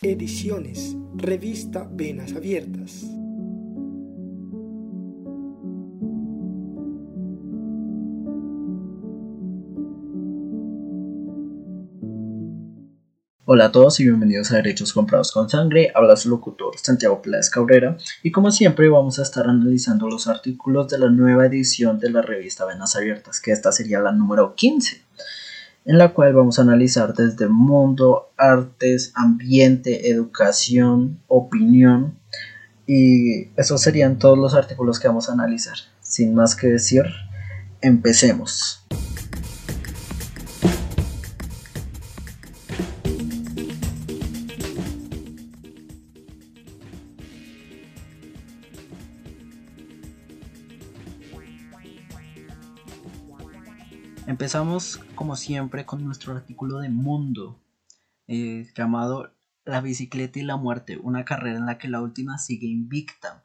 Ediciones, revista Venas Abiertas. Hola a todos y bienvenidos a Derechos Comprados con Sangre. Habla su locutor Santiago Pérez Cabrera y como siempre vamos a estar analizando los artículos de la nueva edición de la revista Venas Abiertas, que esta sería la número 15, en la cual vamos a analizar desde mundo, artes, ambiente, educación, opinión y esos serían todos los artículos que vamos a analizar. Sin más que decir, empecemos. Empezamos como siempre con nuestro artículo de Mundo, eh, llamado La bicicleta y la muerte, una carrera en la que la última sigue invicta.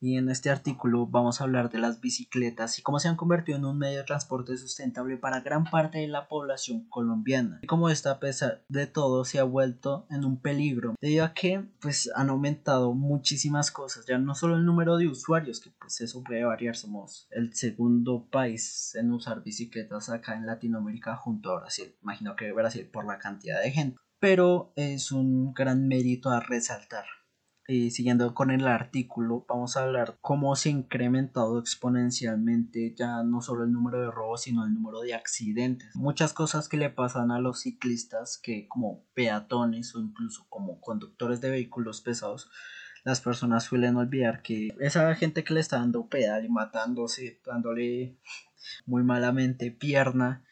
Y en este artículo vamos a hablar de las bicicletas y cómo se han convertido en un medio de transporte sustentable para gran parte de la población colombiana. Y cómo esta, a pesar de todo, se ha vuelto en un peligro, debido a que pues, han aumentado muchísimas cosas, ya no solo el número de usuarios, que pues eso puede variar, somos el segundo país en usar bicicletas acá en Latinoamérica junto a Brasil. Imagino que Brasil por la cantidad de gente. Pero es un gran mérito a resaltar y siguiendo con el artículo, vamos a hablar cómo se ha incrementado exponencialmente ya no solo el número de robos, sino el número de accidentes. Muchas cosas que le pasan a los ciclistas que como peatones o incluso como conductores de vehículos pesados, las personas suelen olvidar que esa gente que le está dando pedal y matándose, dándole muy malamente pierna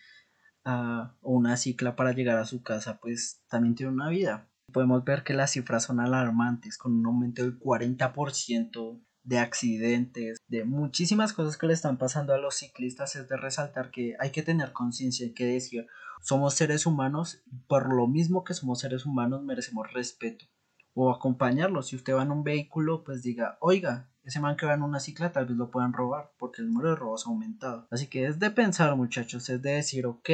a una cicla para llegar a su casa, pues también tiene una vida podemos ver que las cifras son alarmantes, con un aumento del 40% de accidentes, de muchísimas cosas que le están pasando a los ciclistas, es de resaltar que hay que tener conciencia, hay que decir, somos seres humanos, por lo mismo que somos seres humanos merecemos respeto o acompañarlos. Si usted va en un vehículo, pues diga, oiga, ese man que va en una cicla tal vez lo puedan robar, porque el número de robos ha aumentado. Así que es de pensar, muchachos, es de decir, ok,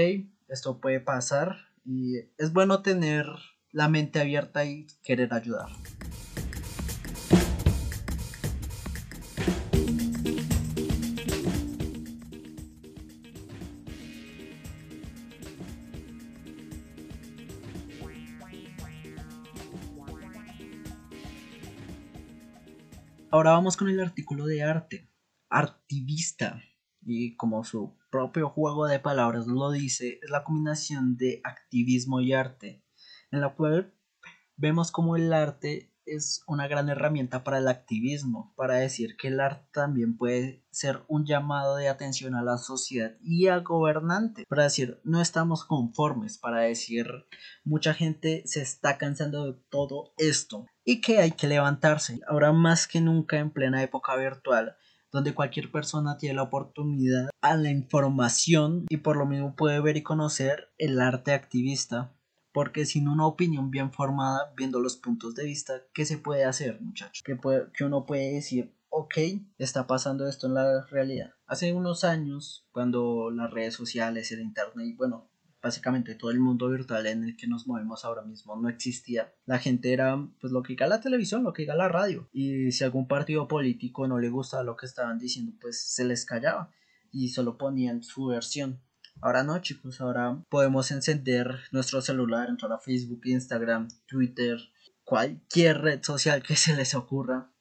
esto puede pasar y es bueno tener la mente abierta y querer ayudar. Ahora vamos con el artículo de arte. Artivista. Y como su propio juego de palabras lo dice, es la combinación de activismo y arte en la cual vemos como el arte es una gran herramienta para el activismo, para decir que el arte también puede ser un llamado de atención a la sociedad y al gobernante, para decir no estamos conformes, para decir mucha gente se está cansando de todo esto y que hay que levantarse. Ahora más que nunca en plena época virtual, donde cualquier persona tiene la oportunidad a la información y por lo mismo puede ver y conocer el arte activista porque sin una opinión bien formada, viendo los puntos de vista, ¿qué se puede hacer, muchachos? Que, que uno puede decir, ok, está pasando esto en la realidad. Hace unos años, cuando las redes sociales, el internet bueno, básicamente todo el mundo virtual en el que nos movemos ahora mismo no existía. La gente era pues lo que diga la televisión, lo que diga la radio. Y si algún partido político no le gustaba lo que estaban diciendo, pues se les callaba y solo ponían su versión. Ahora no, chicos, ahora podemos encender nuestro celular, entrar a Facebook, Instagram, Twitter, cualquier red social que se les ocurra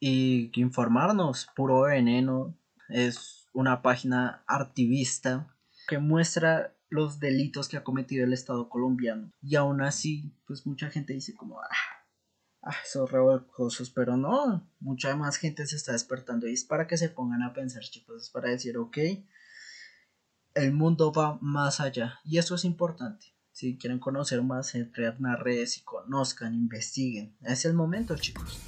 y informarnos. Puro veneno es una página activista que muestra los delitos que ha cometido el Estado colombiano. Y aún así, pues mucha gente dice como, ah, ah son revolcosos, pero no, mucha más gente se está despertando y es para que se pongan a pensar, chicos, es para decir, ok, el mundo va más allá y eso es importante. Si quieren conocer más, entren a redes y conozcan, investiguen. Es el momento, chicos.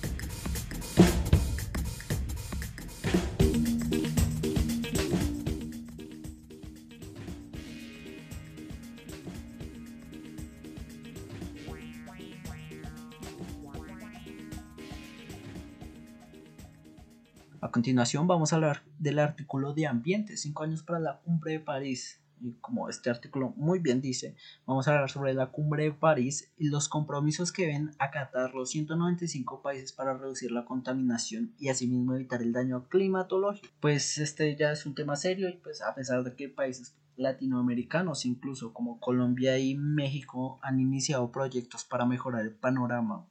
A continuación vamos a hablar del artículo de ambiente, cinco años para la cumbre de París. y como este artículo muy bien dice, vamos a hablar sobre la cumbre de París y los compromisos que ven acatar los 195 países para reducir la contaminación y asimismo evitar el daño climatológico. Pues este ya es un tema serio y pues a pesar de que países latinoamericanos incluso como Colombia y México han iniciado proyectos para mejorar el panorama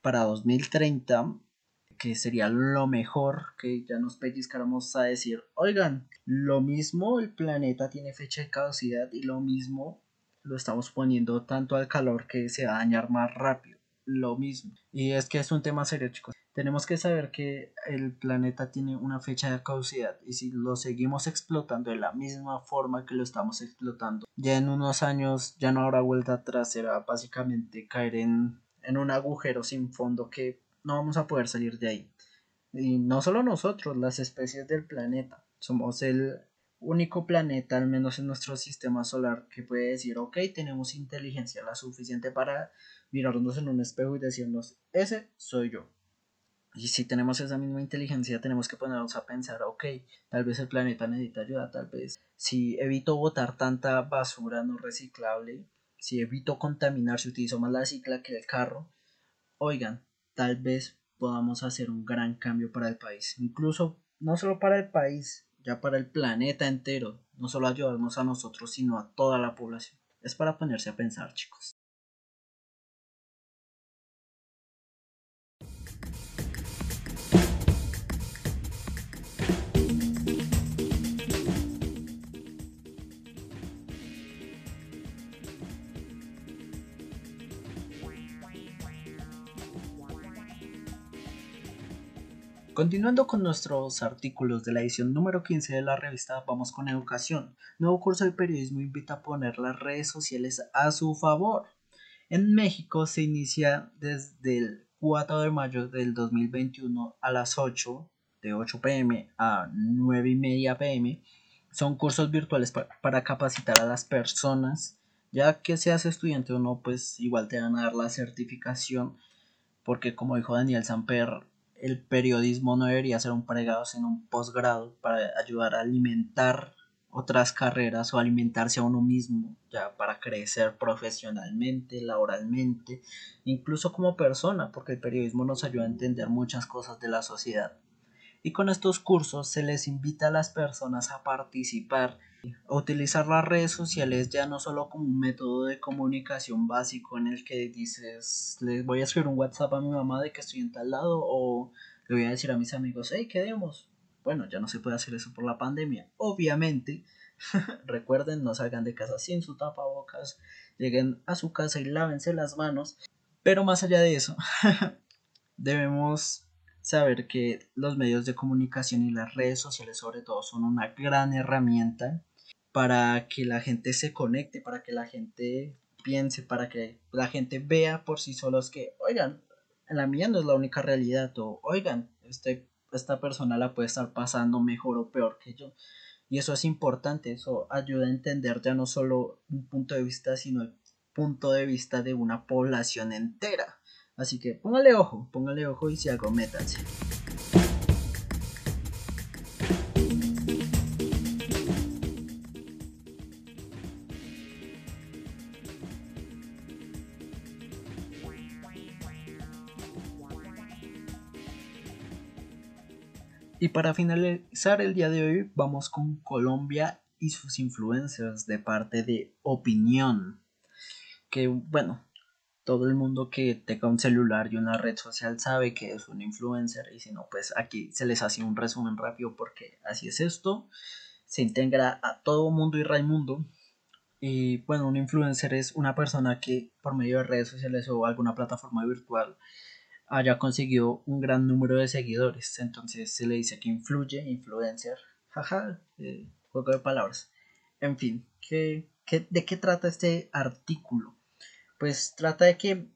para 2030 que sería lo mejor que ya nos pellizcáramos a decir, oigan, lo mismo el planeta tiene fecha de caducidad y lo mismo lo estamos poniendo tanto al calor que se va a dañar más rápido. Lo mismo. Y es que es un tema serio, chicos. Tenemos que saber que el planeta tiene una fecha de caducidad y si lo seguimos explotando de la misma forma que lo estamos explotando, ya en unos años ya no habrá vuelta atrás, será básicamente caer en, en un agujero sin fondo que no vamos a poder salir de ahí. Y no solo nosotros, las especies del planeta. Somos el único planeta, al menos en nuestro sistema solar, que puede decir, ok, tenemos inteligencia la suficiente para mirarnos en un espejo y decirnos, ese soy yo. Y si tenemos esa misma inteligencia, tenemos que ponernos a pensar, ok, tal vez el planeta necesita ayuda, tal vez si evito botar tanta basura no reciclable, si evito contaminar, si utilizo más la cicla que el carro, oigan, tal vez podamos hacer un gran cambio para el país. Incluso no solo para el país, ya para el planeta entero. No solo ayudarnos a nosotros, sino a toda la población. Es para ponerse a pensar, chicos. Continuando con nuestros artículos de la edición número 15 de la revista Vamos con Educación, nuevo curso de periodismo invita a poner las redes sociales a su favor. En México se inicia desde el 4 de mayo del 2021 a las 8, de 8 pm a 9 y media pm. Son cursos virtuales para capacitar a las personas, ya que seas estudiante o no, pues igual te van a dar la certificación, porque como dijo Daniel Samper, el periodismo no debería ser un pregrado, sino un posgrado para ayudar a alimentar otras carreras o alimentarse a uno mismo, ya para crecer profesionalmente, laboralmente, incluso como persona, porque el periodismo nos ayuda a entender muchas cosas de la sociedad. Y con estos cursos se les invita a las personas a participar, utilizar las redes sociales ya no solo como un método de comunicación básico en el que dices, les voy a escribir un WhatsApp a mi mamá de que estoy en tal lado o le voy a decir a mis amigos, hey, quedemos. Bueno, ya no se puede hacer eso por la pandemia. Obviamente, recuerden, no salgan de casa sin su tapabocas, lleguen a su casa y lávense las manos. Pero más allá de eso, debemos saber que los medios de comunicación y las redes sociales sobre todo son una gran herramienta para que la gente se conecte, para que la gente piense, para que la gente vea por sí solos que, oigan, la mía no es la única realidad, o oigan, este, esta persona la puede estar pasando mejor o peor que yo. Y eso es importante, eso ayuda a entender ya no solo un punto de vista, sino el punto de vista de una población entera. Así que póngale ojo, póngale ojo y si algo Y para finalizar el día de hoy vamos con Colombia y sus influencers de parte de Opinión. Que bueno, todo el mundo que tenga un celular y una red social sabe que es un influencer y si no, pues aquí se les hace un resumen rápido porque así es esto. Se integra a todo mundo y Raimundo. Y bueno, un influencer es una persona que por medio de redes sociales o alguna plataforma virtual haya conseguido un gran número de seguidores. Entonces se le dice que influye, influencer. Jaja, eh, juego de palabras. En fin, ¿qué, de qué trata este artículo? pues trata de que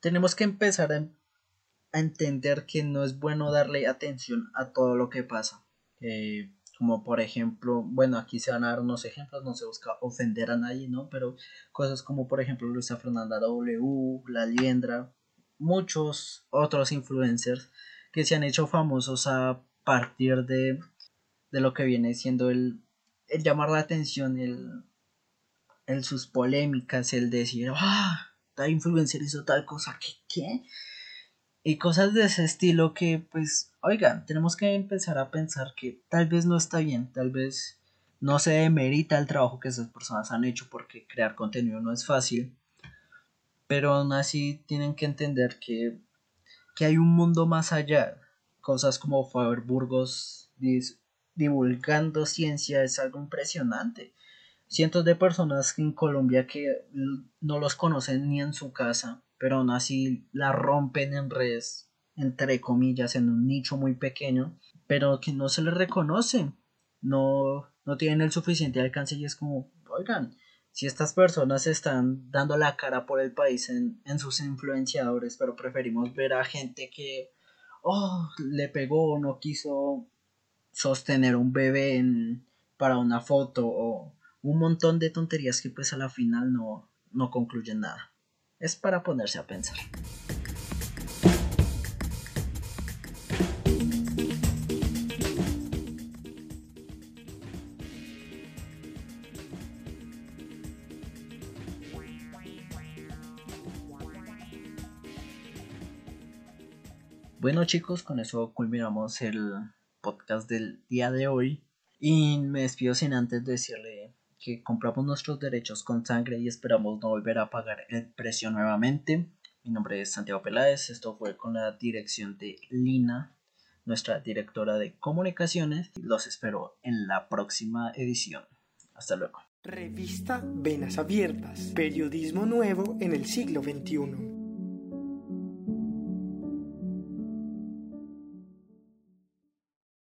tenemos que empezar a, entender que no es bueno darle atención a todo lo que pasa. Eh, como por ejemplo, bueno, aquí se van a dar unos ejemplos, no se busca ofender a nadie, ¿no? Pero cosas como por ejemplo Luisa Fernanda W, La Liendra, muchos otros influencers que se han hecho famosos a partir de, de lo que viene siendo el, el llamar la atención, el, el sus polémicas, el decir, ah, tal influencer hizo tal cosa, ¿qué? ¿Qué? Y cosas de ese estilo que, pues, oigan, tenemos que empezar a pensar que tal vez no está bien, tal vez no se demerita el trabajo que esas personas han hecho porque crear contenido no es fácil. Pero aún así tienen que entender que, que hay un mundo más allá. Cosas como Faber Burgos divulgando ciencia es algo impresionante. Cientos de personas en Colombia que no los conocen ni en su casa, pero aún así la rompen en redes, entre comillas, en un nicho muy pequeño, pero que no se les reconoce, no, no tienen el suficiente alcance y es como, oigan, si estas personas están dando la cara por el país en, en sus influenciadores, pero preferimos ver a gente que, oh, le pegó o no quiso sostener un bebé para una foto o un montón de tonterías que pues a la final no, no concluyen nada. Es para ponerse a pensar. Bueno chicos, con eso culminamos el podcast del día de hoy. Y me despido sin antes decirle que compramos nuestros derechos con sangre y esperamos no volver a pagar el precio nuevamente. Mi nombre es Santiago Peláez, esto fue con la dirección de Lina, nuestra directora de comunicaciones. Los espero en la próxima edición. Hasta luego. Revista Venas Abiertas, periodismo nuevo en el siglo XXI.